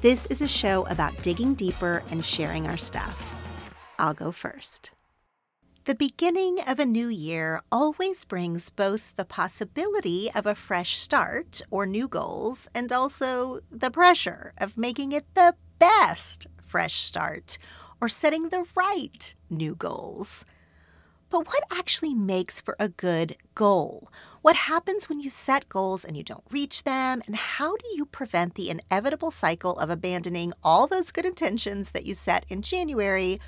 This is a show about digging deeper and sharing our stuff. I'll go first. The beginning of a new year always brings both the possibility of a fresh start or new goals and also the pressure of making it the best fresh start or setting the right new goals. But what actually makes for a good goal? What happens when you set goals and you don't reach them? And how do you prevent the inevitable cycle of abandoning all those good intentions that you set in January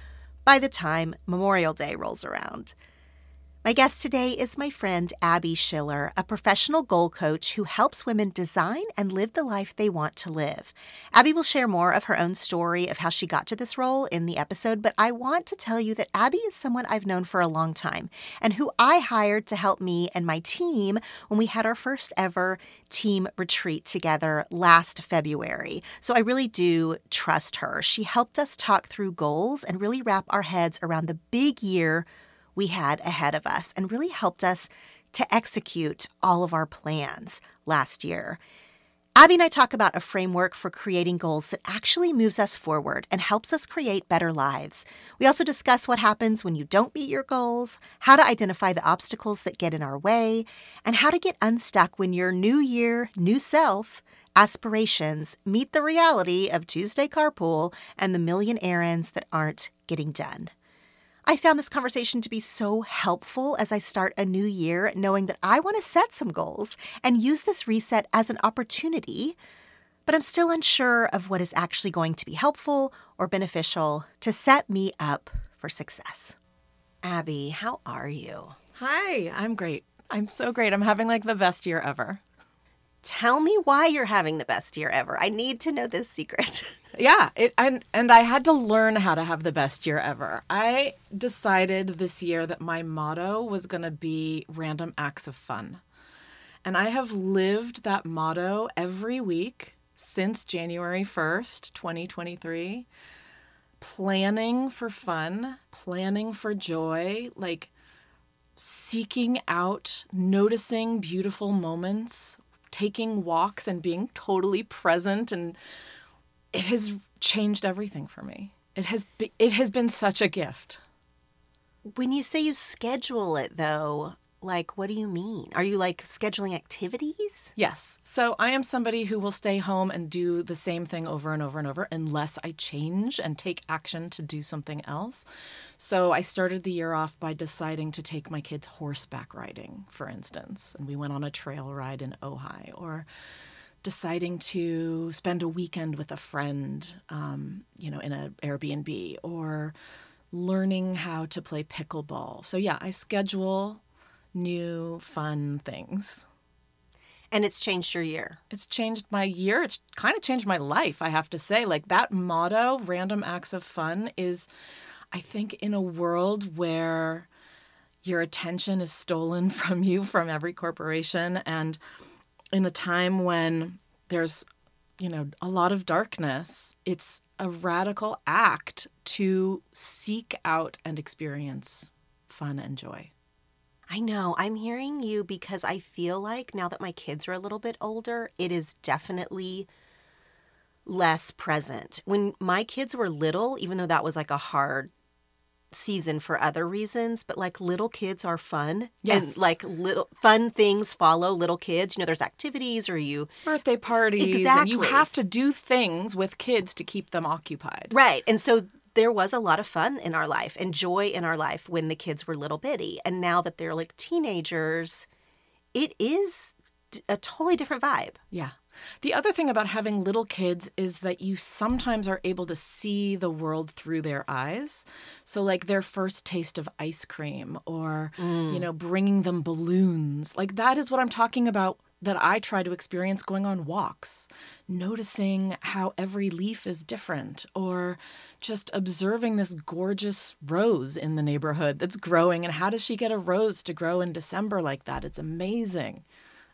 by the time Memorial Day rolls around? My guest today is my friend Abbie Schiller, a professional goal coach who helps women design and live the life they want to live. Abbie will share more of her own story of how she got to this role in the episode, but I want to tell you that Abbie is someone I've known for a long time and who I hired to help me and my team when we had our first ever team retreat together last February. So I really do trust her. She helped us talk through goals and really wrap our heads around the big year we had ahead of us and really helped us to execute all of our plans last year. Abbie and I talk about a framework for creating goals that actually moves us forward and helps us create better lives. We also discuss what happens when you don't meet your goals, how to identify the obstacles that get in our way, and how to get unstuck when your new year, new self aspirations meet the reality of Tuesday carpool and the million errands that aren't getting done. I found this conversation to be so helpful as I start a new year, knowing that I want to set some goals and use this reset as an opportunity, but I'm still unsure of what is actually going to be helpful or beneficial to set me up for success. Abbie, how are you? Hi, I'm great. I'm so great. I'm having like the best year ever. Tell me why you're having the best year ever. I need to know this secret. yeah, it and and I had to learn how to have the best year ever. I decided this year that my motto was going to be random acts of fun. And I have lived that motto every week since January 1st, 2023. Planning for fun, planning for joy, like seeking out, noticing beautiful moments, taking walks and being totally present and it has changed everything for me. It has be, it has been such a gift. When you say you schedule it though, Like, what do you mean? Are you like scheduling activities? Yes. So I am somebody who will stay home and do the same thing over and over and over unless I change and take action to do something else. So I started the year off by deciding to take my kids horseback riding, for instance. And we went on a trail ride in Ojai or deciding to spend a weekend with a friend, um, you know, in an Airbnb or learning how to play pickleball. So yeah, I schedule new fun things. And it's changed your year. It's changed my year. It's kind of changed my life, I have to say. Like that motto, random acts of fun, is, I think, in a world where your attention is stolen from you from every corporation and in a time when there's you know a lot of darkness it's a radical act to seek out and experience fun and joy I know. I'm hearing you because I feel like now that my kids are a little bit older, it is definitely less present. When my kids were little, even though that was like a hard season for other reasons, but like little kids are fun. Yes. And like little fun things follow little kids. You know, there's activities or you birthday parties and you have to do things with kids to keep them occupied Right. And so there was a lot of fun in our life and joy in our life when the kids were little bitty. And now that they're like teenagers, it is a totally different vibe. Yeah. The other thing about having little kids is that you sometimes are able to see the world through their eyes. So, like their first taste of ice cream or, you mm. know, bringing them balloons. Like, that is what I'm talking about that I try to experience going on walks, noticing how every leaf is different, or just observing this gorgeous rose in the neighborhood that's growing. And how does she get a rose to grow in December like that? It's amazing.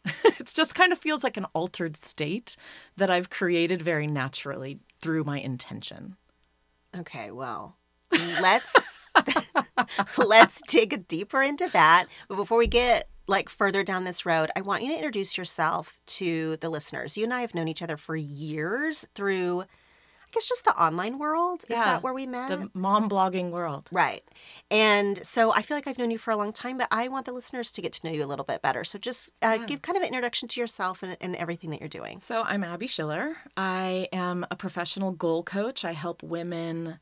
it just kind of feels like an altered state that I've created very naturally through my intention. Okay, well, let's let's dig deeper into that. But before we get like further down this road, I want you to introduce yourself to the listeners. You and I have known each other for years through I guess just the online world. Is Yeah, that where we met? The mom blogging world. Right. And so I feel like I've known you for a long time, but I want the listeners to get to know you a little bit better. So just uh, Yeah. give kind of an introduction to yourself and, and everything that you're doing. So I'm Abbie Schiller. I am a professional goal coach. I help women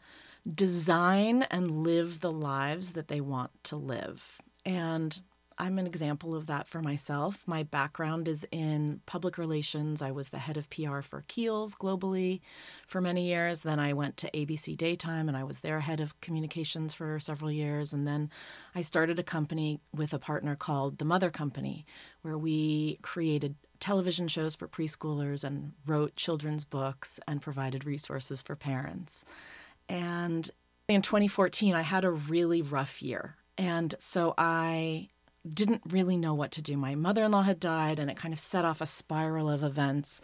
design and live the lives that they want to live. And I'm an example of that for myself. My background is in public relations. I was the head of PR for Kiehl's globally for many years. Then I went to ABC Daytime and I was their head of communications for several years. And then I started a company with a partner called The Mother Company, where we created television shows for preschoolers and wrote children's books and provided resources for parents. And in 2014, I had a really rough year. And so I didn't really know what to do. My mother in law had died, and it kind of set off a spiral of events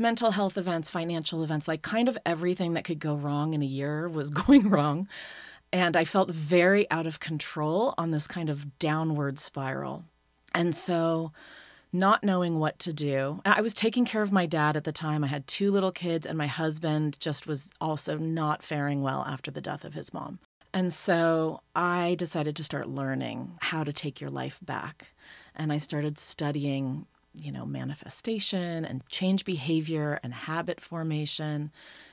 mental health events, financial events, like kind of everything that could go wrong in a year was going wrong. And I felt very out of control on this kind of downward spiral. And so, not knowing what to do, I was taking care of my dad at the time. I had two little kids, and my husband just was also not faring well after the death of his mom. And so I decided to start learning how to take your life back. And I started studying, you know, manifestation and change behavior and habit formation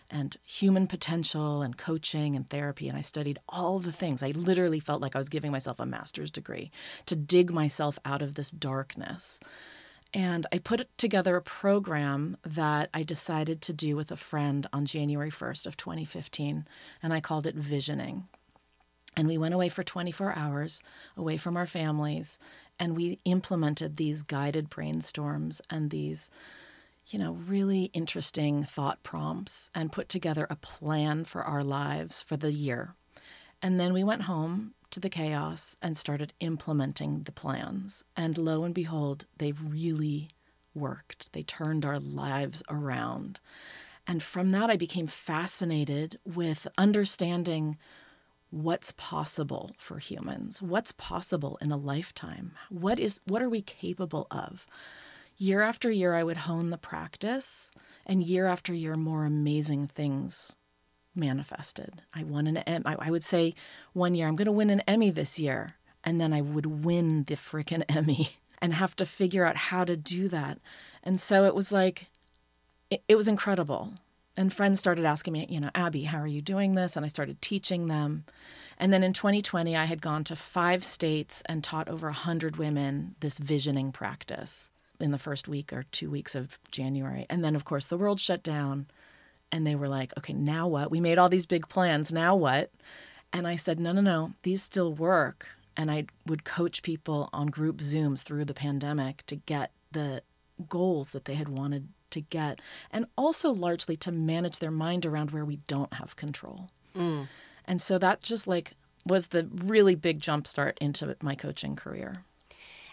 and human potential and coaching and therapy. And I studied all the things. I literally felt like I was giving myself a master's degree to dig myself out of this darkness. And I put together a program that I decided to do with a friend on January 1st of 2015, and I called it Visioning. And we went away for 24 hours, away from our families, and we implemented these guided brainstorms and these, you know, really interesting thought prompts and put together a plan for our lives for the year. And then we went home to the chaos and started implementing the plans. And lo and behold, they really worked. They turned our lives around. And from that, I became fascinated with understanding what's possible for humans what's possible in a lifetime what is what are we capable of year after year i would hone the practice and year after year more amazing things manifested i won an Em- I I would say one year i'm going to win an emmy this year and then I would win the freaking Emmy and have to figure out how to do that. And so it was like, it, it was incredible. And friends started asking me, you know, Abbie, how are you doing this? And I started teaching them. And then in 2020, I had gone to five states and taught over 100 women this visioning practice in the first week or two weeks of January. And then, of course, the world shut down. And they were like, okay, now what? We made all these big plans. Now what? And I said, no, no, no, these still work. And I would coach people on group Zooms through the pandemic to get the goals that they had wanted to get, and also largely to manage their mind around where we don't have control. Mm. And so that just like was the really big jump start into my coaching career.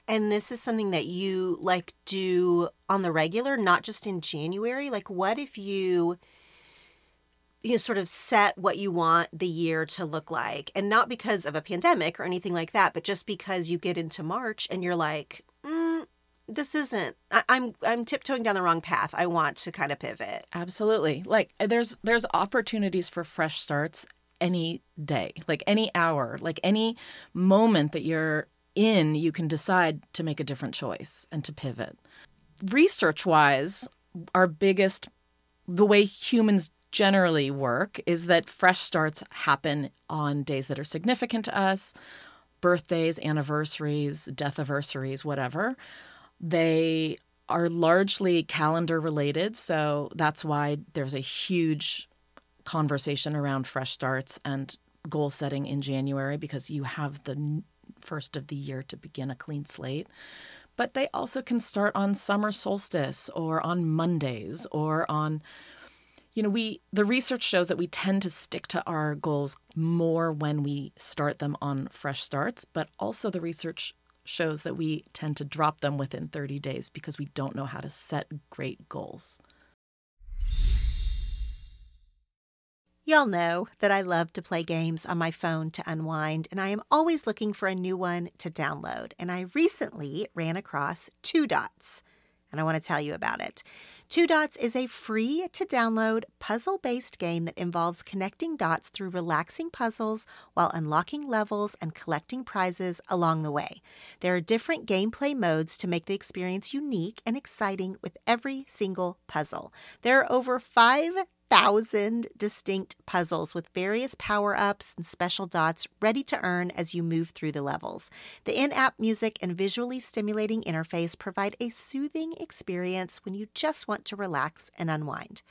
And this is something that you like do on the regular, not just in January. Like, what if you you know, sort of set what you want the year to look like, and not because of a pandemic or anything like that, but just because you get into March and you're like, mm, this isn't I, am I'm, I'm tiptoeing down the wrong path. I want to kind of pivot. Absolutely. Like eh, there's there's opportunities for fresh starts any day like any hour like any moment that you're in you can decide to make a different choice and to pivot. Research wise our biggest the way humans generally work is that fresh starts happen on days that are significant to us birthdays anniversaries death anniversaries whatever they are largely calendar related, so that's why there's a huge conversation around fresh starts and goal setting in January because you have the first of the year to begin a clean slate. But they also can start on summer solstice or on Mondays or on you know, we the research shows that we tend to stick to our goals more when we start them on fresh starts, but also the research shows that we tend to drop them within 30 days because we don't know how to set great goals. Y'all know that I love to play games on my phone to unwind, and I am always looking for a new one to download. And I recently ran across Two Dots and I want to tell you about it. Two Dots is a free to download puzzle based game that involves connecting dots through relaxing puzzles while unlocking levels and collecting prizes along the way. There are different gameplay modes to make the experience unique and exciting with every single puzzle. There are over five thousand distinct puzzles with various power ups and special dots ready to earn as you move through the levels. The in app music and visually stimulating interface provide a soothing experience when you just want to relax and unwind.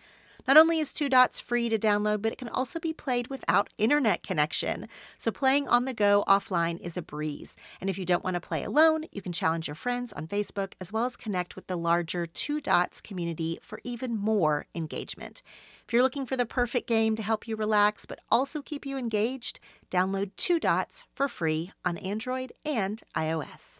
Not only is Two Dots free to download, but it can also be played without internet connection. So playing on the go offline is a breeze. And if you don't want to play alone, you can challenge your friends on Facebook as well as connect with the larger Two Dots community for even more engagement. If you're looking for the perfect game to help you relax but also keep you engaged, download Two Dots for free on Android and iOS.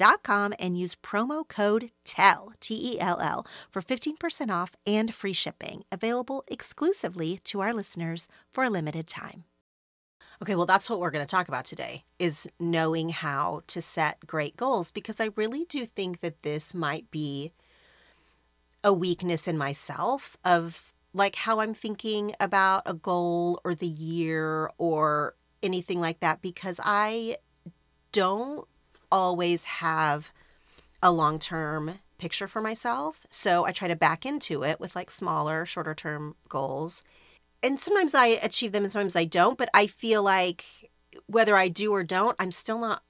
dot com and use promo code TELL, T E L L, for 15% off and free shipping, available exclusively to our listeners for a limited time. Okay, well, that's what we're going to talk about today is knowing how to set great goals because I really do think that this might be a weakness in myself of like how I'm thinking about a goal or the year or anything like that because I don't always have a long term picture for myself. So I try to back into it with like smaller, shorter term goals. And sometimes I achieve them and sometimes I don't, but I feel like whether I do or don't, I'm still not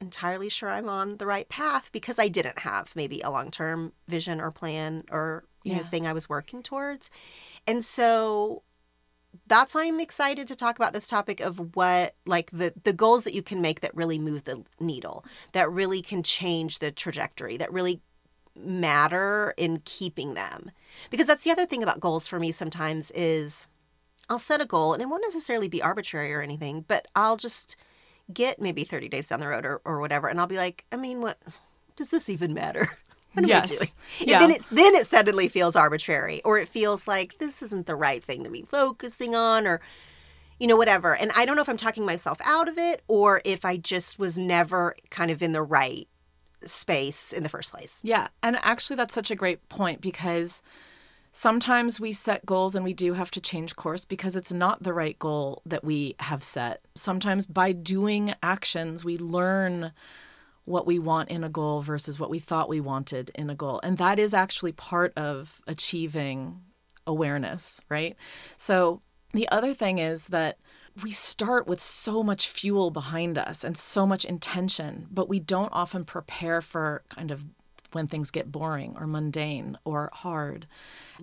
entirely sure I'm on the right path because I didn't have maybe a long term vision or plan or you know thing I was working towards. And so that's why I'm excited to talk about this topic of what like the the goals that you can make that really move the needle, that really can change the trajectory, that really matter in keeping them. Because that's the other thing about goals for me sometimes is I'll set a goal and it won't necessarily be arbitrary or anything, but I'll just get maybe 30 days down the road or, or whatever and I'll be like, I mean, what does this even matter? What Yes. Yeah. And then it then it suddenly feels arbitrary or it feels like this isn't the right thing to be focusing on or you know whatever. And I don't know if I'm talking myself out of it or if I just was never kind of in the right space in the first place. Yeah. And actually, that's such a great point because sometimes we set goals and we do have to change course because it's not the right goal that we have set. Sometimes by doing actions, we learn what we want in a goal versus what we thought we wanted in a goal. And that is actually part of achieving awareness, right? So the other thing is that we start with so much fuel behind us and so much intention, but we don't often prepare for kind of when things get boring or mundane or hard.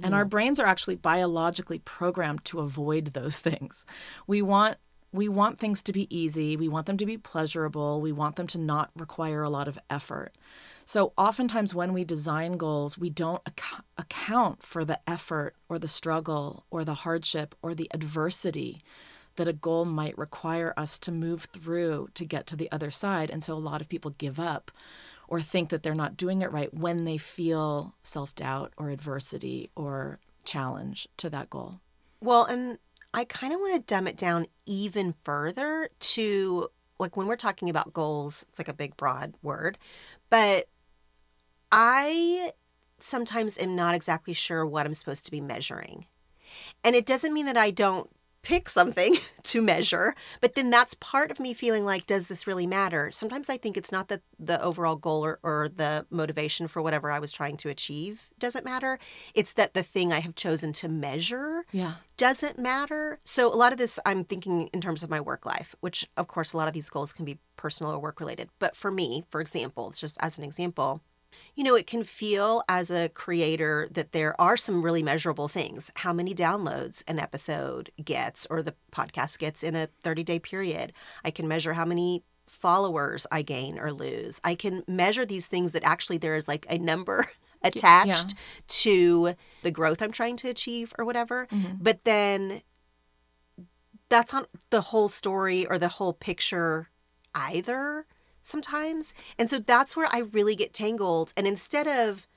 And our mm. brains are actually biologically programmed to avoid those things. We want we want things to be easy, we want them to be pleasurable, we want them to not require a lot of effort. So oftentimes when we design goals, we don't ac- account for the effort or the struggle or the hardship or the adversity that a goal might require us to move through to get to the other side. And so a lot of people give up or think that they're not doing it right when they feel self doubt or adversity or challenge to that goal. Well, and I kind of want to dumb it down even further to like when we're talking about goals, it's like a big, broad word, but I sometimes am not exactly sure what I'm supposed to be measuring. And it doesn't mean that I don't pick something to measure, but then that's part of me feeling like, does this really matter? Sometimes I think it's not that the overall goal or, or the motivation for whatever I was trying to achieve doesn't matter. It's that the thing I have chosen to measure Yeah. doesn't matter. So a lot of this I'm thinking in terms of my work life, which of course a lot of these goals can be personal or work related. But for me, for example, it's just as an example, you know, it can feel as a creator that there are some really measurable things. How many downloads an episode gets or the podcast gets in a 30 day period. I can measure how many followers I gain or lose. I can measure these things that actually there is like a number attached to the growth I'm trying to achieve or whatever. Mm-hmm. But then that's not the whole story or the whole picture either sometimes. And so that's where I really get tangled. And instead of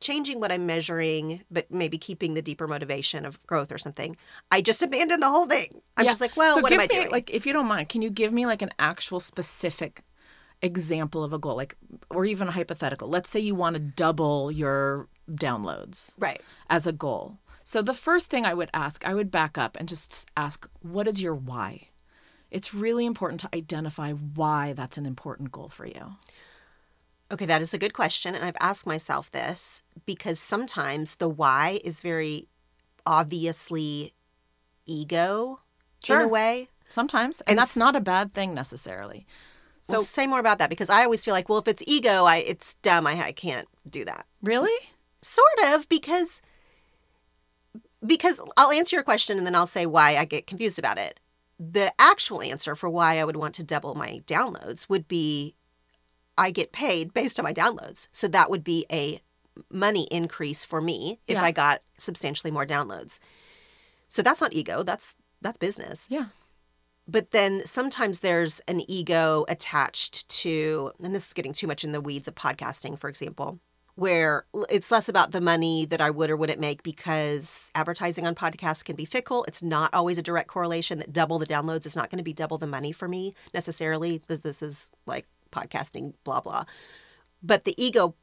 changing what I'm measuring, but maybe keeping the deeper motivation of growth or something, I just abandon the whole thing. I'm Yeah. just like, well, So what am I me, doing? Like, if you don't mind, can you give me like an actual specific example of a goal, like, or even a hypothetical? Let's say you want to double your downloads right. as a goal. So the first thing I would ask, I would back up and just ask, what is your why? It's really important to identify why that's an important goal for you. Okay, that is a good question. And I've asked myself this because sometimes the why is very obviously ego in a way. Sometimes, and, And that's s- not a bad thing necessarily. So, So say more about that because I always feel like, well, if it's ego, I it's dumb. I, I can't do that. really? Sort of because because I'll answer your question and then I'll say why I get confused about it. The actual answer for why I would want to double my downloads would be I get paid based on my downloads. So that would be a money increase for me if Yeah. I got substantially more downloads. So that's not ego, that's that's business. Yeah. But then sometimes there's an ego attached to, and this is getting too much in the weeds of podcasting, for example, where it's less about the money that I would or wouldn't make because advertising on podcasts can be fickle. It's not always a direct correlation that double the downloads is not going to be double the money for me necessarily, that this is like podcasting, blah, blah. But the ego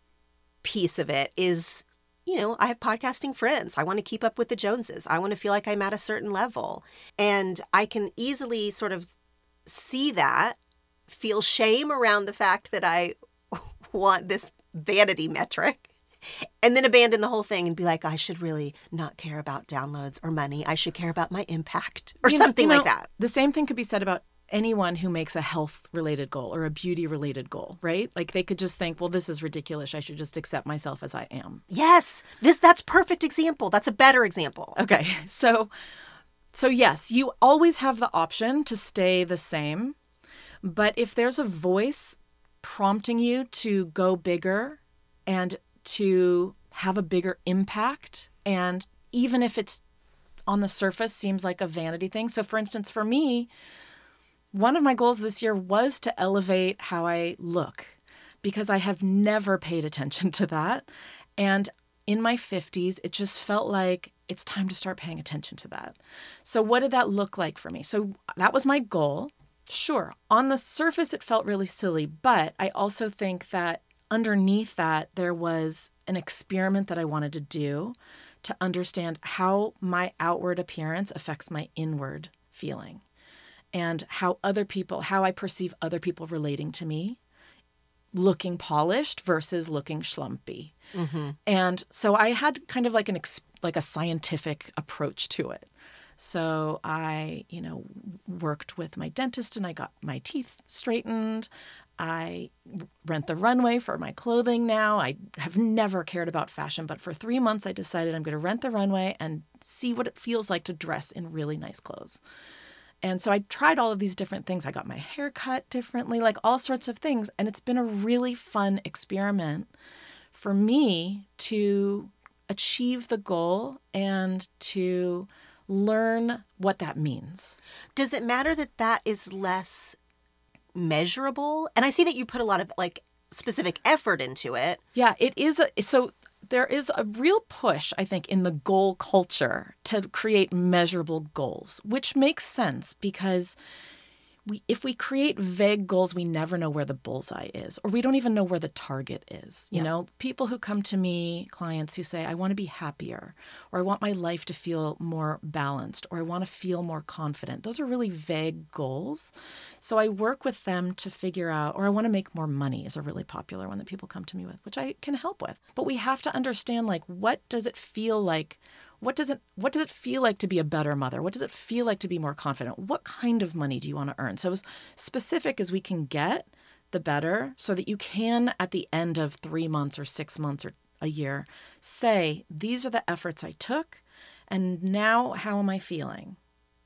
piece of it is you know, I have podcasting friends. I want to keep up with the Joneses. I want to feel like I'm at a certain level. And I can easily sort of see that, feel shame around the fact that I want this vanity metric, and then abandon the whole thing and be like, I should really not care about downloads or money. I should care about my impact or You know- something you know, like that. The same thing could be said about anyone who makes a health related goal or a beauty related goal, right? Like they could just think, well, this is ridiculous. I should just accept myself as I am. Yes, this that's perfect example. That's a better example. Okay. So so yes, you always have the option to stay the same. But if there's a voice prompting you to go bigger and to have a bigger impact and even if it's on the surface seems like a vanity thing. So for instance, for me, one of my goals this year was to elevate how I look because I have never paid attention to that. And in my 50s, it just felt like it's time to start paying attention to that. So, what did that look like for me? So, that was my goal. Sure, on the surface, it felt really silly, but I also think that underneath that, there was an experiment that I wanted to do to understand how my outward appearance affects my inward feeling and how other people, how I perceive other people relating to me, looking polished versus looking schlumpy. Mm-hmm. And so I had kind of like an ex- like a scientific approach to it. So I, you know, worked with my dentist and I got my teeth straightened. I rent the runway for my clothing now. I have never cared about fashion, but for 3 months I decided I'm going to rent the runway and see what it feels like to dress in really nice clothes. And so I tried all of these different things. I got my hair cut differently, like all sorts of things. And it's been a really fun experiment for me to achieve the goal and to learn what that means. Does it matter that that is less measurable? And I see that you put a lot of like specific effort into it. Yeah, it is. A, so there is a real push, I think, in the goal culture to create measurable goals, which makes sense because we, if we create vague goals, we never know where the bullseye is, or we don't even know where the target is. You Yeah. know, people who come to me, clients who say, I want to be happier, or I want my life to feel more balanced, or I want to feel more confident. Those are really vague goals. So I work with them to figure out, or I want to make more money is a really popular one that people come to me with, which I can help with. But we have to understand like what does it feel like? What does it what does it feel like to be a better mother? What does it feel like to be more confident? What kind of money do you want to earn? So as specific as we can get, the better, so that you can at the end of 3 months or 6 months or a year say these are the efforts I took and now how am I feeling?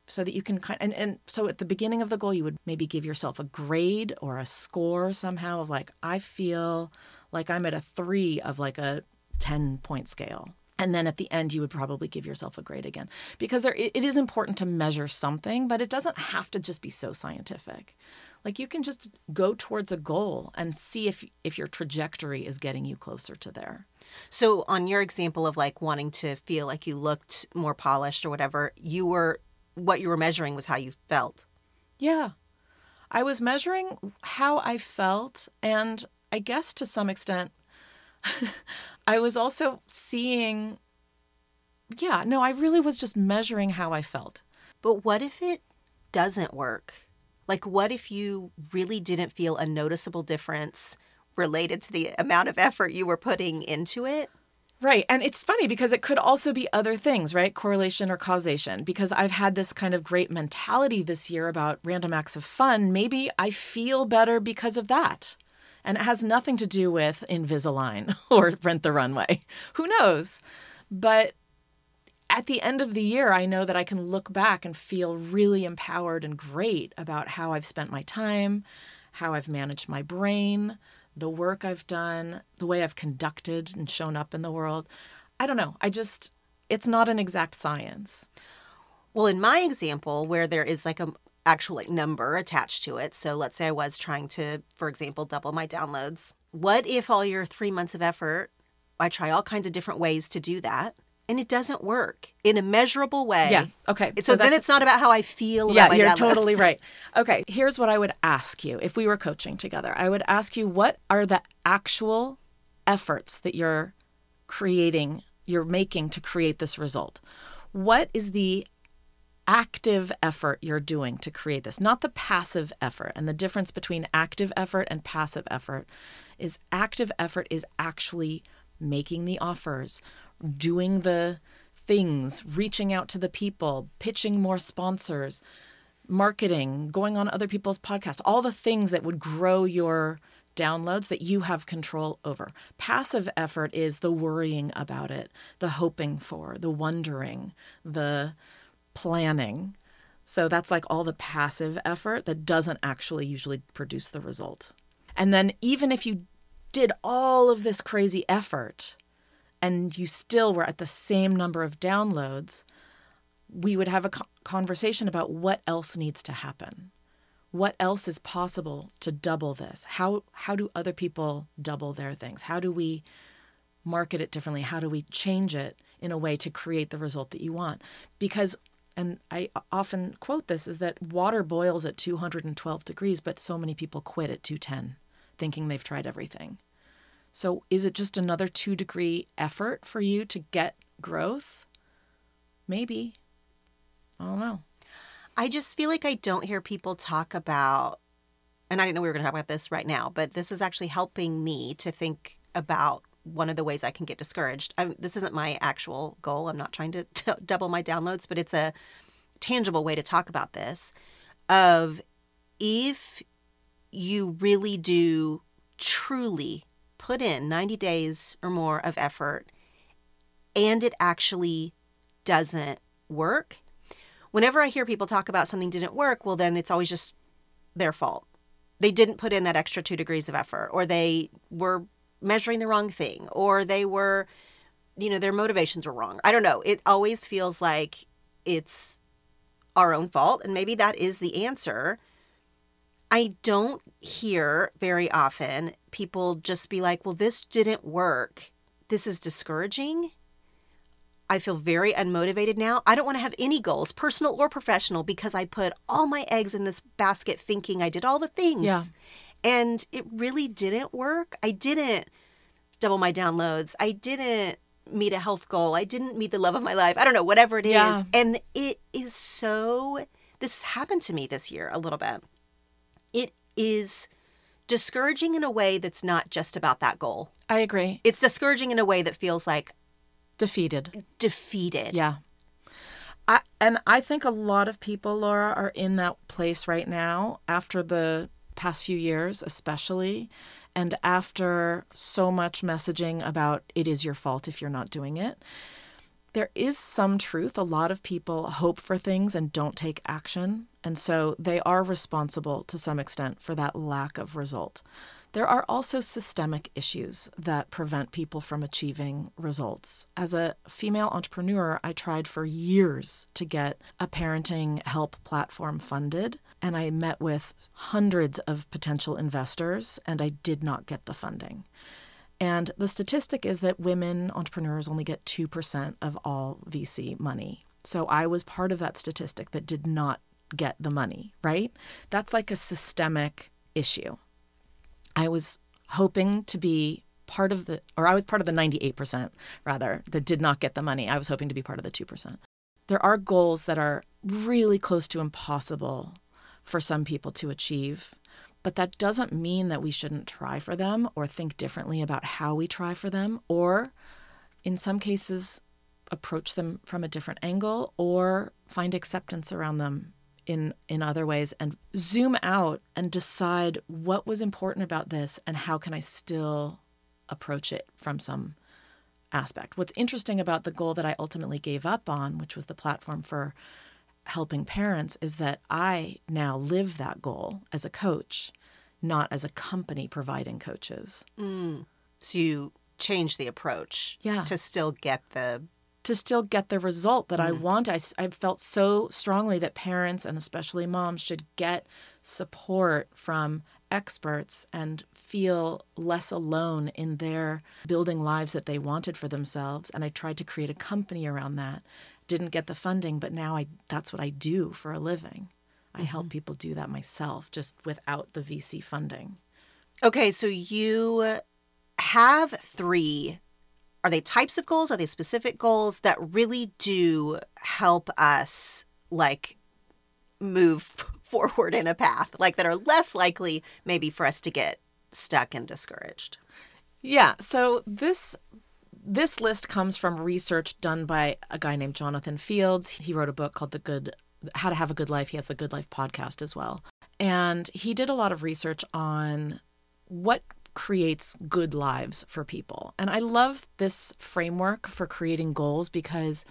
so that you can kind and, and so at the beginning of the goal you would maybe give yourself a grade or a score somehow of like i feel like i'm at a three of like a 10 point scale and then at the end you would probably give yourself a grade again because there it is important to measure something but it doesn't have to just be so scientific like you can just go towards a goal and see if if your trajectory is getting you closer to there So, on your example of like wanting to feel like you looked more polished or whatever, you were what you were measuring was how you felt. Yeah. I was measuring how I felt, and I guess to some extent, I was also seeing. Yeah, no, I really was just measuring how I felt. But what if it doesn't work? Like, what if you really didn't feel a noticeable difference related to the amount of effort you were putting into it? Right. And it's funny because it could also be other things, right? Correlation or causation. Because I've had this kind of great mentality this year about random acts of fun. Maybe I feel better because of that. And it has nothing to do with Invisalign or Rent the Runway. Who knows? But at the end of the year, I know that I can look back and feel really empowered and great about how I've spent my time, how I've managed my brain, the work I've done, the way I've conducted and shown up in the world. I don't know. I just, it's not an exact science. Well, in my example, where there is like a actual like number attached to it. So let's say I was trying to, for example, double my downloads. What if all your three months of effort, I try all kinds of different ways to do that, and it doesn't work in a measurable way? Yeah. Okay. So, then it's not about how I feel. yeah, you're totally right. Okay, here's what I would ask you if we were coaching together. I would ask you what are the actual efforts that you're creating, you're making to create this result? What is the active effort you're doing to create this, not the passive effort. And the difference between active effort and passive effort is active effort is actually making the offers, doing the things, reaching out to the people, pitching more sponsors, marketing, going on other people's podcasts, all the things that would grow your downloads that you have control over. Passive effort is the worrying about it, the hoping for, the wondering, the planning. So that's like all the passive effort that doesn't actually usually produce the result. And then even if you did all of this crazy effort, and you still were at the same number of downloads, we would have a conversation about what else needs to happen. What else is possible to double this? How how do other people double their things? How do we market it differently? How do we change it in a way to create the result that you want? Because and I often quote this is that water boils at 212 degrees, but so many people quit at 210 thinking they've tried everything. So is it just another two degree effort for you to get growth? Maybe. I don't know. I just feel like I don't hear people talk about, and I didn't know we were going to talk about this right now, but this is actually helping me to think about one of the ways I can get discouraged. I'm, this isn't my actual goal. I'm not trying to t- double my downloads, but it's a tangible way to talk about this. Of if you really do truly put in 90 days or more of effort and it actually doesn't work, whenever I hear people talk about something didn't work, well, then it's always just their fault. They didn't put in that extra two degrees of effort, or they were measuring the wrong thing, or they were, you know, their motivations were wrong. I don't know. It always feels like it's our own fault. And maybe that is the answer. I don't hear very often people just be like, well, this didn't work. This is discouraging. I feel very unmotivated now. I don't want to have any goals, personal or professional, because I put all my eggs in this basket thinking I did all the things. Yeah. And it really didn't work. I didn't double my downloads. I didn't meet a health goal. I didn't meet the love of my life. I don't know, whatever it is. Yeah. And it is so, this happened to me this year a little bit it is discouraging in a way that's not just about that goal. I agree. It's discouraging in a way that feels like Defeated. defeated. Yeah. I, and I think a lot of people, Laura, are in that place right now after the past few years, especially, and after so much messaging about it is your fault if you're not doing it. There is some truth. A lot of people hope for things and don't take action. And so they are responsible to some extent for that lack of result. There are also systemic issues that prevent people from achieving results. As a female entrepreneur, I tried for years to get a parenting help platform funded, and I met with hundreds of potential investors, and I did not get the funding. And the statistic is that women entrepreneurs only get 2% of all VC money. So I was part of that statistic that did not get the money, right? That's like a systemic issue. I was hoping to be part of the, or I was part of the 98% rather, that did not get the money. I was hoping to be part of the 2%. There are goals that are really close to impossible for some people to achieve, but that doesn't mean that we shouldn't try for them or think differently about how we try for them, or in some cases, approach them from a different angle or find acceptance around them in in other ways and zoom out and decide what was important about this and how can I still approach it from some aspect. What's interesting about the goal that I ultimately gave up on, which was the platform for helping parents, is that I now live that goal as a coach, not as a company providing coaches. Mm. So you change the approach Yeah. to still get the to still get the result that I Mm. want. I felt so strongly that parents and especially moms should get support from experts and feel less alone in their building lives that they wanted for themselves. And I tried to create a company around that. Didn't get the funding, but now I that's what I do for a living. I help mm-hmm. people do that myself just without the VC funding. Okay, so you have three. Are they types of goals? Are they specific goals that really do help us like move forward in a path, like that are less likely maybe for us to get stuck and discouraged. Yeah, so this this list comes from research done by a guy named Jonathan Fields. He wrote a book called The Good How to Have a Good Life. He has the Good Life podcast as well. And he did a lot of research on what creates good lives for people. And I love this framework for creating goals because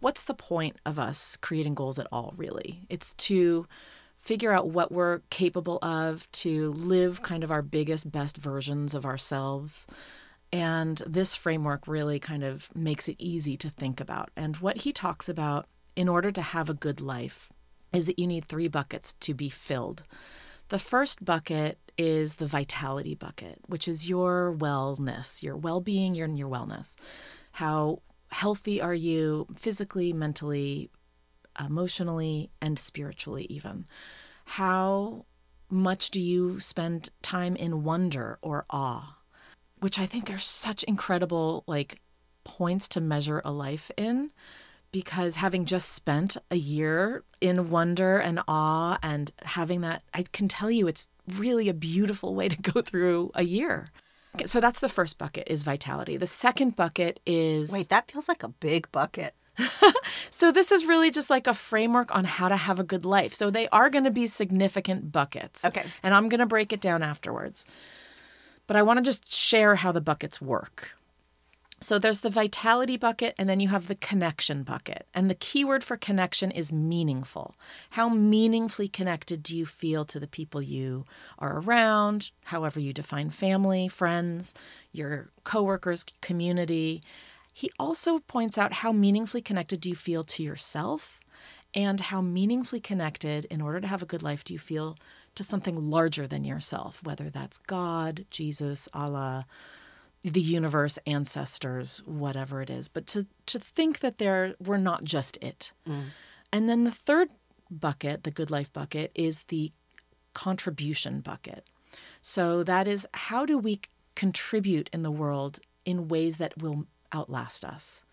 what's the point of us creating goals at all, really? It's to figure out what we're capable of, to live kind of our biggest, best versions of ourselves. And this framework really kind of makes it easy to think about. And what he talks about in order to have a good life is that you need three buckets to be filled. The first bucket is the vitality bucket, which is your wellness, your well being, your, your wellness. How healthy are you physically, mentally, emotionally, and spiritually, even? How much do you spend time in wonder or awe? Which I think are such incredible, like, points to measure a life in because having just spent a year in wonder and awe and having that, I can tell you it's really a beautiful way to go through a year. So that's the first bucket is vitality. The second bucket is Wait, that feels like a big bucket. so this is really just like a framework on how to have a good life. So they are going to be significant buckets. Okay. And I'm going to break it down afterwards. But I want to just share how the buckets work. So there's the vitality bucket, and then you have the connection bucket. And the keyword for connection is meaningful. How meaningfully connected do you feel to the people you are around, however you define family, friends, your coworkers, community? He also points out how meaningfully connected do you feel to yourself, and how meaningfully connected, in order to have a good life, do you feel to something larger than yourself, whether that's God, Jesus, Allah the universe, ancestors, whatever it is, but to to think that there we're not just it. Mm. And then the third bucket, the good life bucket, is the contribution bucket. So that is how do we contribute in the world in ways that will outlast us?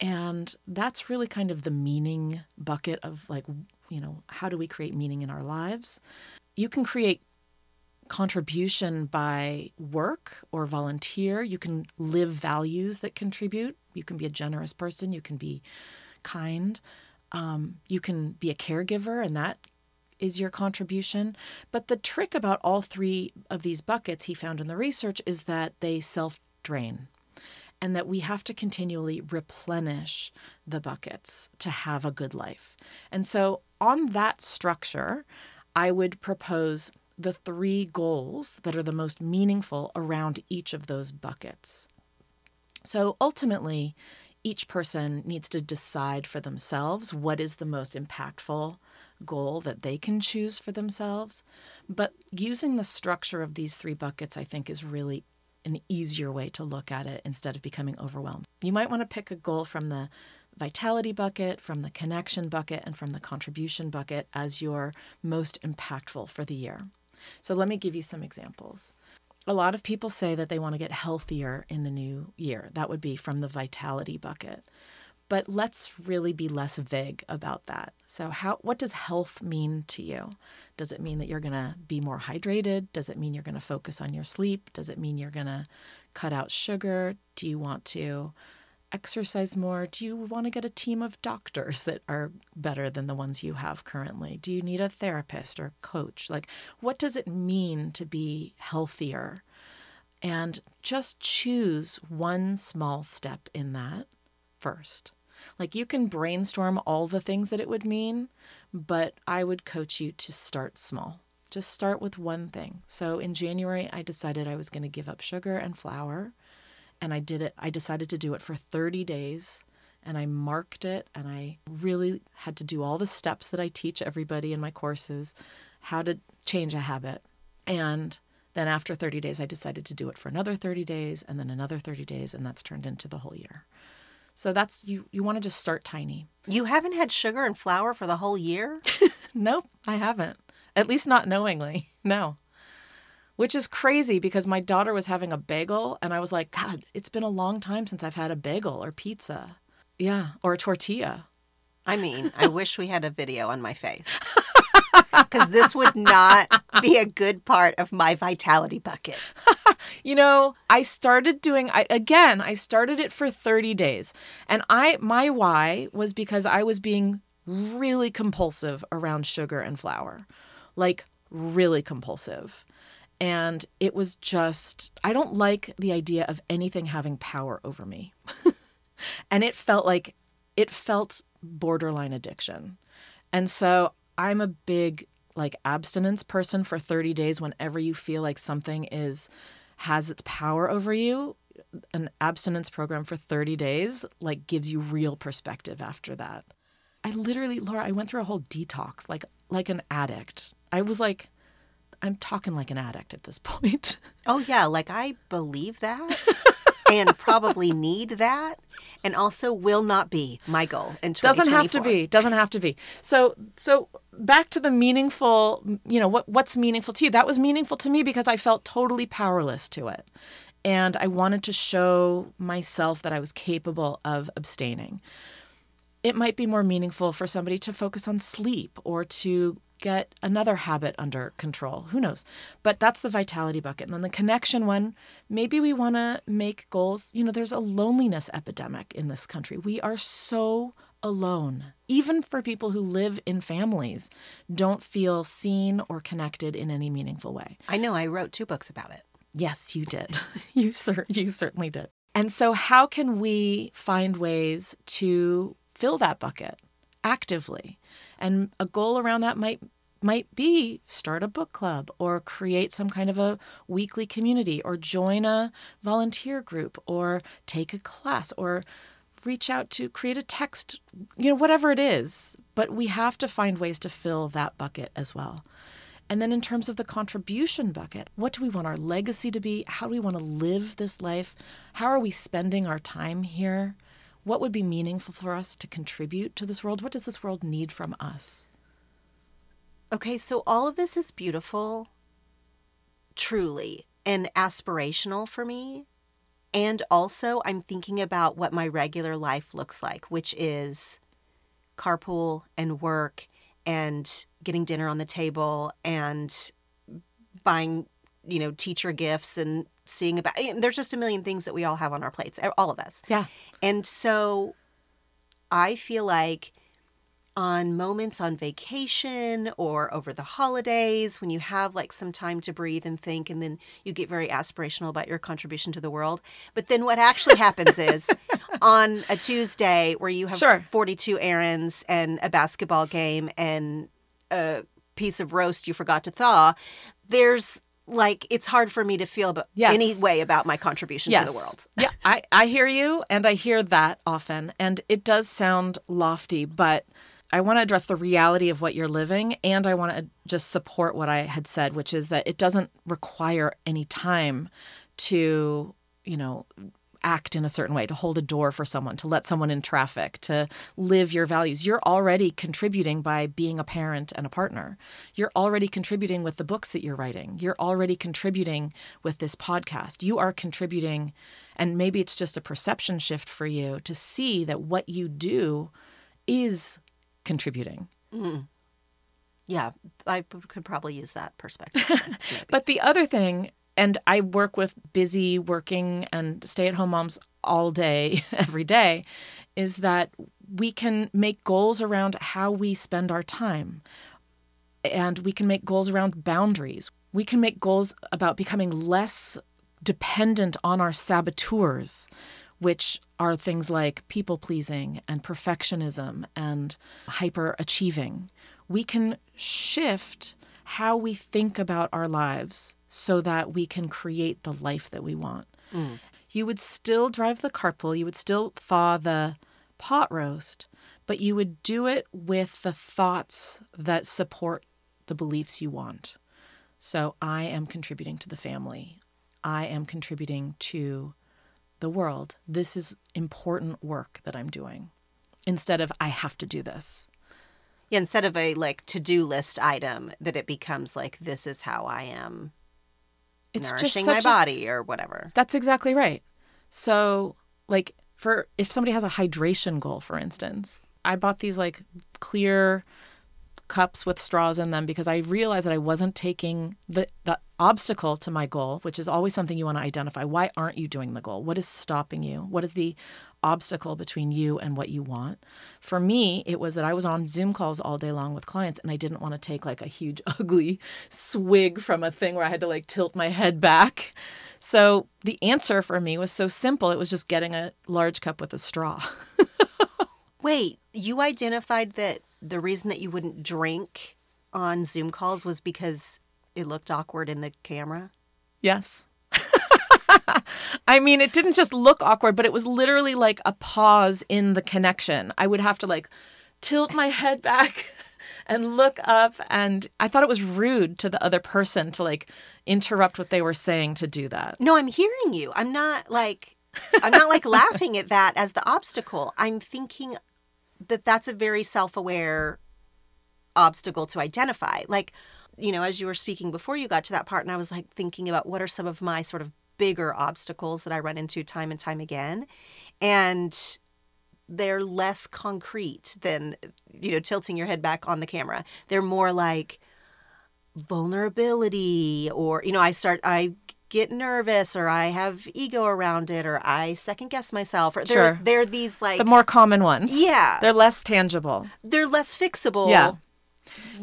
And that's really kind of the meaning bucket of like, you know, how do we create meaning in our lives? You can create contribution by work or volunteer. You can live values that contribute. You can be a generous person. You can be kind. Um, you can be a caregiver, and that is your contribution. But the trick about all three of these buckets he found in the research is that they self drain and that we have to continually replenish the buckets to have a good life. And so, on that structure, I would propose the three goals that are the most meaningful around each of those buckets. So ultimately, each person needs to decide for themselves what is the most impactful goal that they can choose for themselves. But using the structure of these three buckets, I think, is really an easier way to look at it instead of becoming overwhelmed. You might want to pick a goal from the vitality bucket, from the connection bucket, and from the contribution bucket as your most impactful for the year. So let me give you some examples. A lot of people say that they want to get healthier in the new year. That would be from the vitality bucket. But let's really be less vague about that. So how what does health mean to you? Does it mean that you're going to be more hydrated? Does it mean you're going to focus on your sleep? Does it mean you're going to cut out sugar? Do you want to exercise more? Do you want to get a team of doctors that are better than the ones you have currently? Do you need a therapist or coach? Like, what does it mean to be healthier? And just choose one small step in that first. Like, you can brainstorm all the things that it would mean, but I would coach you to start small. Just start with one thing. So, in January, I decided I was going to give up sugar and flour and I did it. I decided to do it for 30 days and I marked it and I really had to do all the steps that I teach everybody in my courses how to change a habit. And then after 30 days, I decided to do it for another 30 days and then another 30 days, and that's turned into the whole year. So that's you you want to just start tiny. You haven't had sugar and flour for the whole year? nope, I haven't. At least not knowingly. No which is crazy because my daughter was having a bagel and I was like, God, it's been a long time since I've had a bagel or pizza. Yeah, or a tortilla. I mean, I wish we had a video on my face. Because this would not be a good part of my vitality bucket. You know, I started doing I again, I started it for 30 days. And I my why was because I was being really compulsive around sugar and flour. Like really compulsive. And it was just I don't like the idea of anything having power over me. and it felt like it felt borderline addiction. And so I'm a big like abstinence person for 30 days whenever you feel like something is has its power over you an abstinence program for 30 days like gives you real perspective after that i literally laura i went through a whole detox like like an addict i was like i'm talking like an addict at this point. Oh, yeah. Like, I believe that and probably need that. And also will not be my goal in doesn't have to be. doesn't have to be. So so back to the meaningful you know what what's meaningful to you? That was meaningful to me because i felt totally powerless to it. And i wanted to show myself that i was capable of abstaining. It might be more meaningful for somebody to focus on sleep or to get another habit under control. Who knows? But that's the vitality bucket. And then the connection one, maybe we want to make goals. You know, there's a loneliness epidemic in this country. We are so alone. Even for people who live in families, don't feel seen or connected in any meaningful way. I know. I wrote two books about it. Yes, you did. you cer- you certainly did. And so how can we find ways to fill that bucket actively? And a goal around that might might be start a book club or create some kind of a weekly community or join a volunteer group or take a class or reach out to create a text, you know, whatever it is. But we have to find ways to fill that bucket as well. And then, in terms of the contribution bucket, what do we want our legacy to be? How do we want to live this life? How are we spending our time here? What would be meaningful for us to contribute to this world? What does this world need from us? Okay, so all of this is beautiful, truly, and aspirational for me. And also, I'm thinking about what my regular life looks like, which is carpool and work and getting dinner on the table and buying, you know, teacher gifts and seeing about eh, there's just a million things that we all have on our plates, eh, all of us. Yeah. And so I feel like on moments on vacation or over the holidays when you have like some time to breathe and think and then you get very aspirational about your contribution to the world but then what actually happens is on a tuesday where you have Sure. 42 errands and a basketball game and a piece of roast you forgot to thaw there's like it's hard for me to feel about Yes. any way about my contribution to the world yeah, I, I hear you, and I hear that often. And it does sound lofty, but I want to address the reality of what you're living, and I want to just support what I had said, which is that it doesn't require any time to, you know, act in a certain way, to hold a door for someone, to let someone in traffic, to live your values. You're already contributing by being a parent and a partner. You're already contributing with the books that you're writing. You're already contributing with this podcast. You are contributing, and maybe it's just a perception shift for you to see that what you do is contributing. Mm-hmm. yeah I could probably use that perspective. But the other thing, and I work with busy working and stay at home moms all day, every day, is that we can make goals around how we spend our time. And we can make goals around boundaries. We can make goals about becoming less dependent on our saboteurs, which are things like people pleasing and perfectionism and hyper achieving. We can shift how we think about our lives so that we can create the life that we want. Mm. You would still drive the carpool, you would still thaw the pot roast, but you would do it with the thoughts that support the beliefs you want. So I am contributing to the family. I am contributing to the world. This is important work that I'm doing instead of I have to do this. Yeah, instead of a like to-do list item, that it becomes like this is how I am It's just nourishing my such a- body or whatever. That's exactly right. So, like, for if somebody has a hydration goal, for instance, I bought these like clear cups with straws in them because I realized that I wasn't taking the the obstacle to my goal, which is always something you want to identify. Why aren't you doing the goal? What is stopping you? What is the obstacle between you and what you want? For me, it was that I was on Zoom calls all day long with clients and I didn't want to take like a huge ugly swig from a thing where I had to like tilt my head back. So the answer for me was so simple. It was just getting a large cup with a straw. Wait, you identified that the reason that you wouldn't drink on Zoom calls was because it looked awkward in the camera? Yes. I mean, it didn't just look awkward, but it was literally like a pause in the connection. I would have to like tilt my head back and look up and I thought it was rude to the other person to like interrupt what they were saying to do that. No, I'm hearing you. I'm not like I'm not like laughing at that as the obstacle. I'm thinking that that's a very self-aware obstacle to identify. Like, you know, as you were speaking before you got to that part and I was like thinking about what are some of my sort of bigger obstacles that I run into time and time again. And they're less concrete than, you know, tilting your head back on the camera. They're more like vulnerability or, you know, I start, I get nervous or I have ego around it or I second guess myself or they're, Sure. they're these like, The more common ones. Yeah. They're less tangible. they're less fixable Yeah.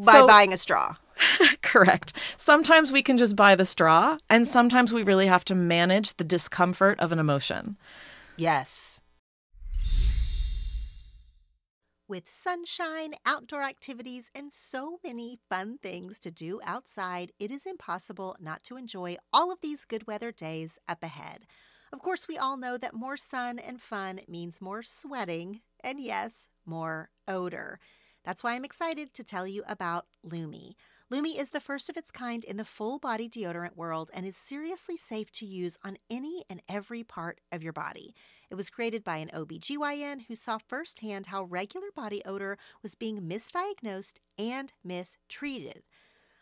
by So- buying a straw. Correct. Sometimes we can just buy the straw, and sometimes we really have to manage the discomfort of an emotion. Yes. With sunshine, outdoor activities, and so many fun things to do outside, it is impossible not to enjoy all of these good weather days up ahead. Of course, we all know that more sun and fun means more sweating, and yes, more odor. That's why I'm excited to tell you about Lume. Lume is the first of its kind in the full body deodorant world and is seriously safe to use on any and every part of your body. It was created by an OBGYN who saw firsthand how regular body odor was being misdiagnosed and mistreated.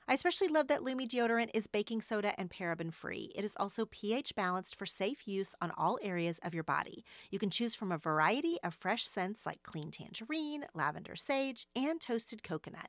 I especially love that Lume deodorant is baking soda and paraben free. It is also pH balanced for safe use on all areas of your body. You can choose from a variety of fresh scents like clean tangerine, lavender sage, and toasted coconut.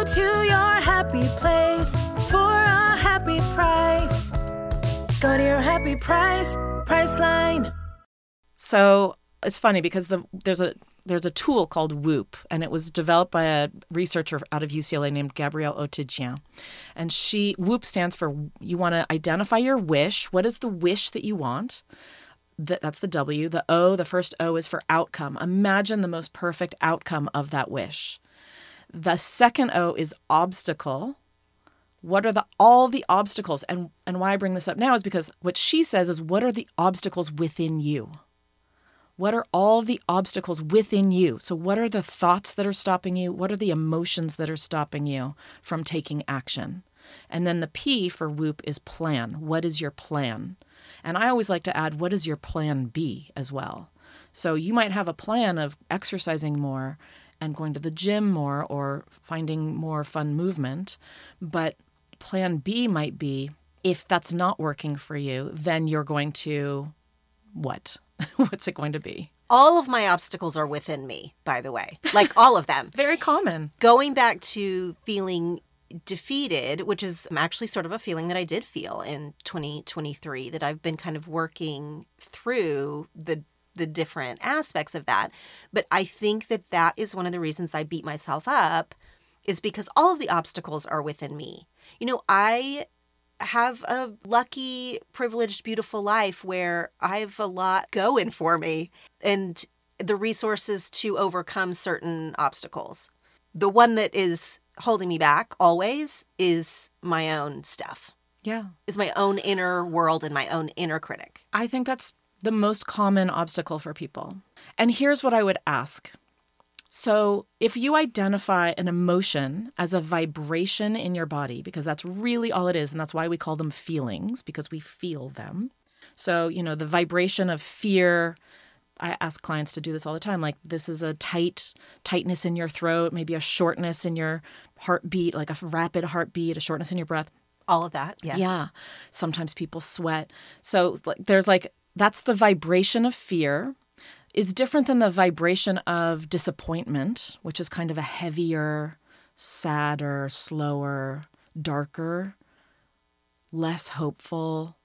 To your happy place for a happy price. Go to your happy price, Priceline. So it's funny because the there's a there's a tool called WOOP, and it was developed by a researcher out of UCLA named Gabriele Oettingen. And she WOOP stands for you want to identify your wish. What is the wish that you want? That, that's the W. The O, the first O is for outcome. Imagine the most perfect outcome of that wish. The second O is obstacle. What are the all the obstacles? And and why I bring this up now is because what she says is what are the obstacles within you? What are all the obstacles within you? So, what are the thoughts that are stopping you? What are the emotions that are stopping you from taking action? And then the P for WOOP is plan. What is your plan? And I always like to add, what is your plan B as well? So, you might have a plan of exercising more and going to the gym more or finding more fun movement, but plan B might be if that's not working for you, then you're going to what? What's it going to be? All of my obstacles are within me, by the way, like all of them. Very common. Going back to feeling defeated, which is actually sort of a feeling that I did feel in 2023 that I've been kind of working through the the different aspects of that. But I think that that is one of the reasons I beat myself up is because all of the obstacles are within me. You know, I have a lucky, privileged, beautiful life where I have a lot going for me and the resources to overcome certain obstacles. The one that is holding me back always is my own stuff, Yeah. is my own inner world and my own inner critic. I think that's the most common obstacle for people. And here's what I would ask. So, if you identify an emotion as a vibration in your body, because that's really all it is, and that's why we call them feelings, because we feel them. So, you know, the vibration of fear, I ask clients to do this all the time. Like, this is a tight tightness in your throat, maybe a shortness in your heartbeat, like a rapid heartbeat, a shortness in your breath. All of that, yes. Yeah. Sometimes people sweat. So like, there's like, that's the vibration of fear is different than the vibration of disappointment, which is kind of a heavier, sadder, slower, darker, less hopeful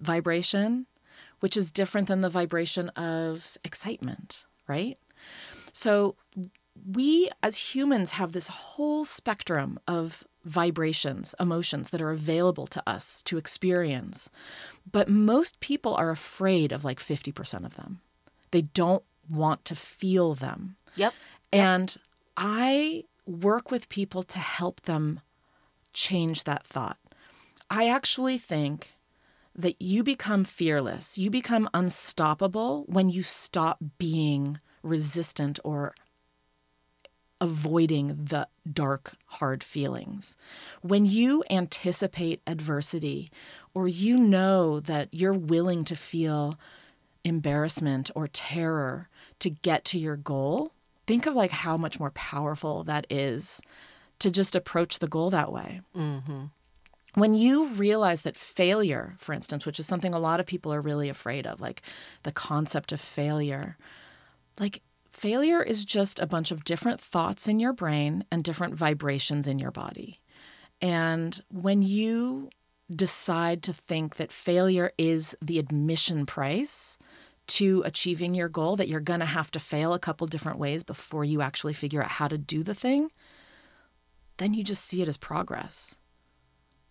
vibration, which is different than the vibration of excitement, right? So we as humans have this whole spectrum of vibrations, emotions that are available to us to experience. But most people are afraid of like 50% of them. They don't want to feel them. Yep. And I work with people to help them change that thought. I actually think that you become fearless, you become unstoppable when you stop being resistant or avoiding the dark, hard feelings. When you anticipate adversity or you know that you're willing to feel embarrassment or terror to get to your goal, think of like how much more powerful that is to just approach the goal that way. Mm-hmm. When you realize that failure, for instance, which is something a lot of people are really afraid of, like the concept of failure, like failure is just a bunch of different thoughts in your brain and different vibrations in your body. And when you decide to think that failure is the admission price to achieving your goal, that you're going to have to fail a couple different ways before you actually figure out how to do the thing, then you just see it as progress.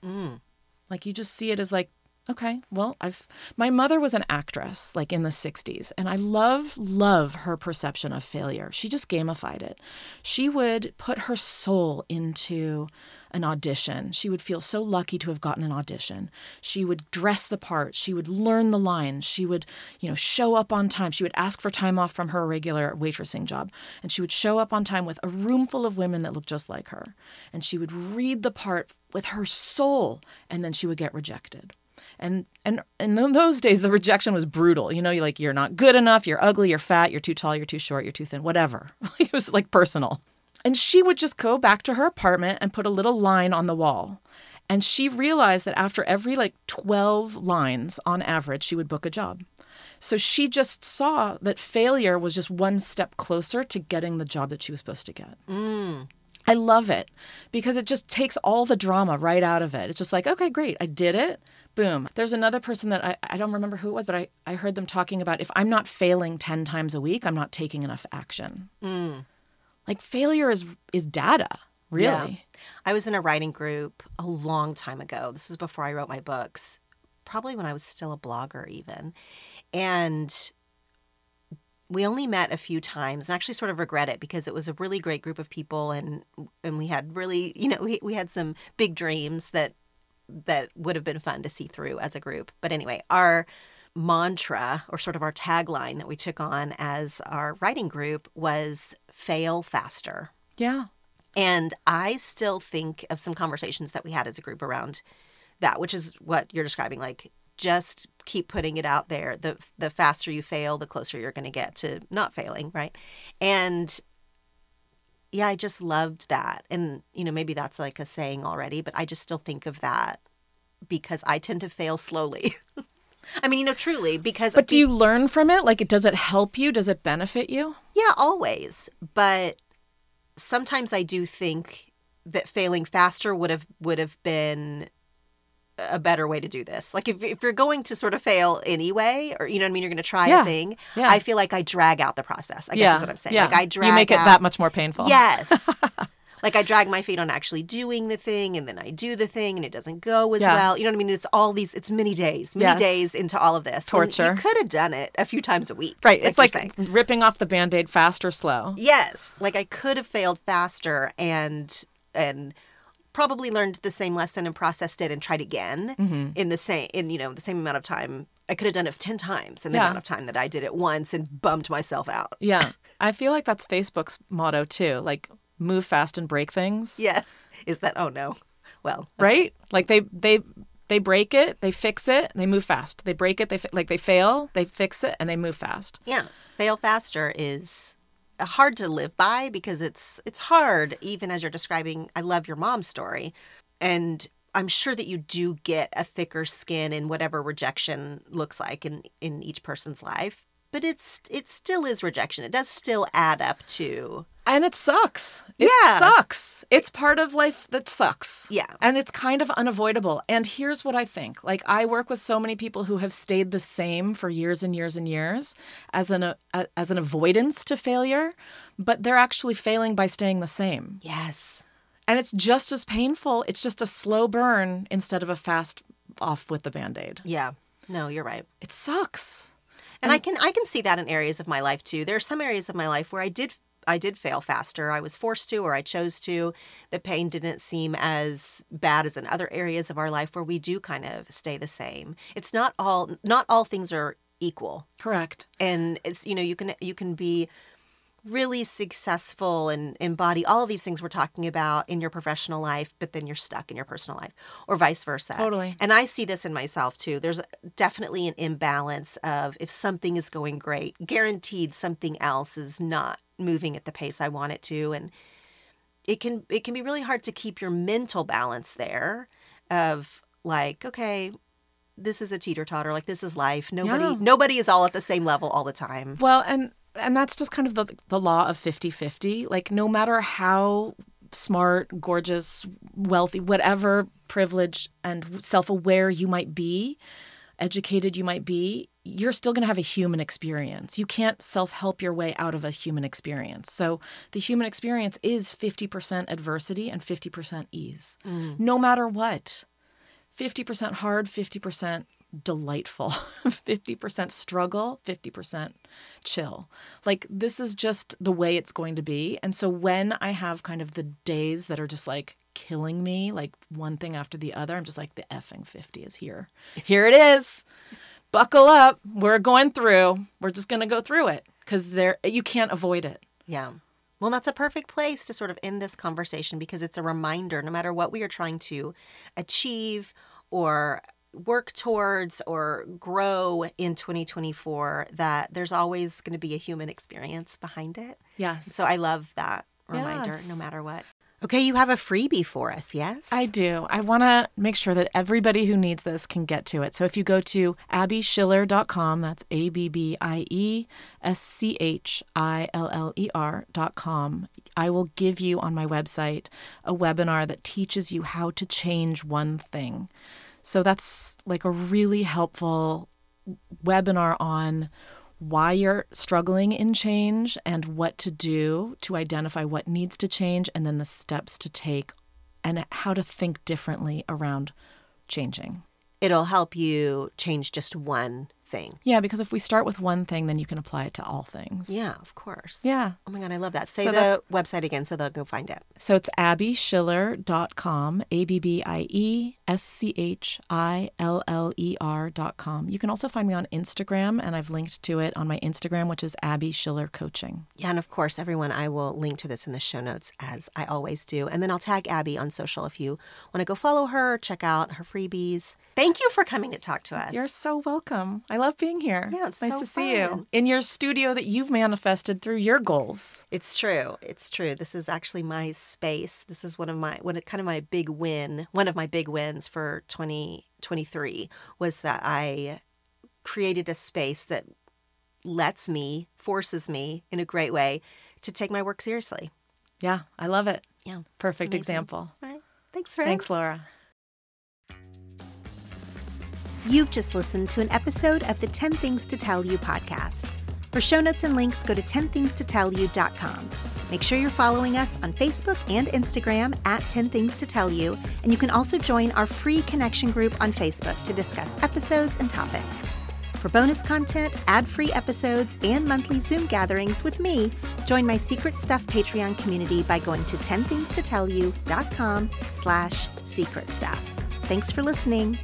Mm. Like you just see it as like, okay, well, I've my mother was an actress like in the 60s and I love love her perception of failure. She just gamified it. She would put her soul into an audition. She would feel so lucky to have gotten an audition. She would dress the part, she would learn the lines, she would, you know, show up on time. She would ask for time off from her regular waitressing job and she would show up on time with a room full of women that looked just like her. And she would read the part with her soul and then she would get rejected. And and in those days, the rejection was brutal. You know, you're like you're not good enough, you're ugly, you're fat, you're too tall, you're too short, you're too thin, whatever. it was like personal. And she would just go back to her apartment and put a little line on the wall. And she realized that after every like 12 lines on average, she would book a job. So she just saw that failure was just one step closer to getting the job that she was supposed to get. Mm. I love it because it just takes all the drama right out of it. It's just like, okay, great, I did it. Boom. There's another person that I, I don't remember who it was, but I, I heard them talking about if I'm not failing 10 times a week, I'm not taking enough action. Mm. Like failure is is data, really. Yeah. I was in a writing group a long time ago. This was before I wrote my books, probably when I was still a blogger, even. And we only met a few times and actually sort of regret it because it was a really great group of people and and we had really you know we, we had some big dreams that that would have been fun to see through as a group but anyway our mantra or sort of our tagline that we took on as our writing group was fail faster Yeah. and I still think of some conversations that we had as a group around that, which is what you're describing. Like, just keep putting it out there. The the faster you fail, the closer you're going to get to not failing, right? And yeah, I just loved that. And you know, maybe that's like a saying already, but I just still think of that because I tend to fail slowly. I mean, you know, truly, because But do you learn from it? Like, does it help you? Does it benefit you? Yeah, always. But sometimes I do think that failing faster would have would have been a better way to do this. Like if if you're going to sort of fail anyway, or you know what I mean, you're going to try Yeah. a thing. Yeah. I feel like I drag out the process. I guess is what I'm saying. Like I drag you make it out- that much more painful. Yes. Like I drag my feet on actually doing the thing, and then I do the thing, and it doesn't go as Yeah. well. You know what I mean? It's all these. It's many days, many Yes. days into all of this. Torture. You could have done it a few times a week. Right. it's like saying. ripping off the band aid fast or slow. Yes, like I could have failed faster and and probably learned the same lesson and processed it and tried again Mm-hmm. in the same in you know the same amount of time. I could have done it ten times in the Yeah. amount of time that I did it once and bummed myself out. Yeah. I feel like that's Facebook's motto too. Like move fast and break things. Yes, is that? Oh no. Well, Right? Like they they they break it, they fix it, they move fast. They break it, they like they fail, they fix it and they move fast. yeah, fail faster is hard to live by because it's it's hard even as you're describing I love your mom's story and I'm sure that you do get a thicker skin in whatever rejection looks like in in each person's life but it's it still is rejection it does still add up to And it sucks. It Yeah. sucks. It's part of life that sucks. Yeah. And it's kind of unavoidable. And here's what I think. Like I work with so many people who have stayed the same for years and years and years as an uh, as an avoidance to failure, but they're actually failing by staying the same. yes And it's just as painful. It's just a slow burn instead of a fast off with the band-aid. yeah no you're right It sucks. And I can I can see that in areas of my life too. There are some areas of my life where I did I did fail faster. I was forced to or I chose to. The pain didn't seem as bad as in other areas of our life where we do kind of stay the same. It's not all not all things are equal. Correct. And it's you know you can you can be really successful and embody all of these things we're talking about in your professional life, but then you're stuck in your personal life, or vice versa. Totally. And I see this in myself too. There's definitely an imbalance of if something is going great, guaranteed something else is not moving at the pace I want it to, and it can it can be really hard to keep your mental balance there. Of like, okay, this is a teeter totter. Like this is life. Nobody Yeah. nobody is all at the same level all the time. Well, and and that's just kind of the the law of 50-50. Like no matter how smart, gorgeous, wealthy, whatever privilege and self-aware you might be, educated you might be, you're still going to have a human experience. You can't self-help your way out of a human experience. So the human experience is 50% adversity and 50% ease. Mm. No matter what. 50% hard, 50% delightful, 50% struggle, 50% chill. Like, this is just the way it's going to be. And so, when I have kind of the days that are just like killing me, like one thing after the other, I'm just like, the effing 50 is here. Here it is. Buckle up. We're going through. We're just going to go through it because there you can't avoid it. Yeah. Well, that's a perfect place to sort of end this conversation because it's a reminder no matter what we are trying to achieve or work towards or grow in 2024, that there's always going to be a human experience behind it. Yes. So I love that reminder Yes. no matter what. Okay, you have a freebie for us, yes? I do. I want to make sure that everybody who needs this can get to it. So if you go to abbieschiller.com, that's A B B I E S C H I L L E R.com, I will give you on my website a webinar that teaches you how to change one thing. So that's like a really helpful webinar on why you're struggling in change and what to do to identify what needs to change and then the steps to take and how to think differently around changing. It'll help you change just one thing. Yeah, because if we start with one thing, then you can apply it to all things. Yeah, of course. Yeah. Oh my God, I love that. Say So the website again so they'll go find it. So it's abbieschiller.com, A B B I E S C H I L L E R.com. You can also find me on Instagram, and I've linked to it on my Instagram, which is Abbie Schiller Coaching. Yeah, and of course, everyone, I will link to this in the show notes as I always do. And then I'll tag Abbie on social if you want to go follow her, check out her freebies. Thank you for coming to talk to us. You're so welcome. I love being here. Yeah, it's nice so to see you in your studio that you've manifested through your goals. It's true. It's true. This is actually my space. This is one of my one kind of my big win. One of my big wins for 2023 was that I created a space that lets me, forces me in a great way to take my work seriously. Yeah, I love it. Yeah. Perfect example. All right. Thanks, friend. Thanks, Laura. You've just listened to an episode of the 10 Things to Tell You podcast. For show notes and links, go to 10thingstotellyou.com. Make sure you're following us on Facebook and Instagram at 10 Things to Tell You, and you can also join our free connection group on Facebook to discuss episodes and topics. For bonus content, ad-free episodes, and monthly Zoom gatherings with me, join my Secret Stuff Patreon community by going to 10thingstotellyou.com slash secret stuff. Thanks for listening.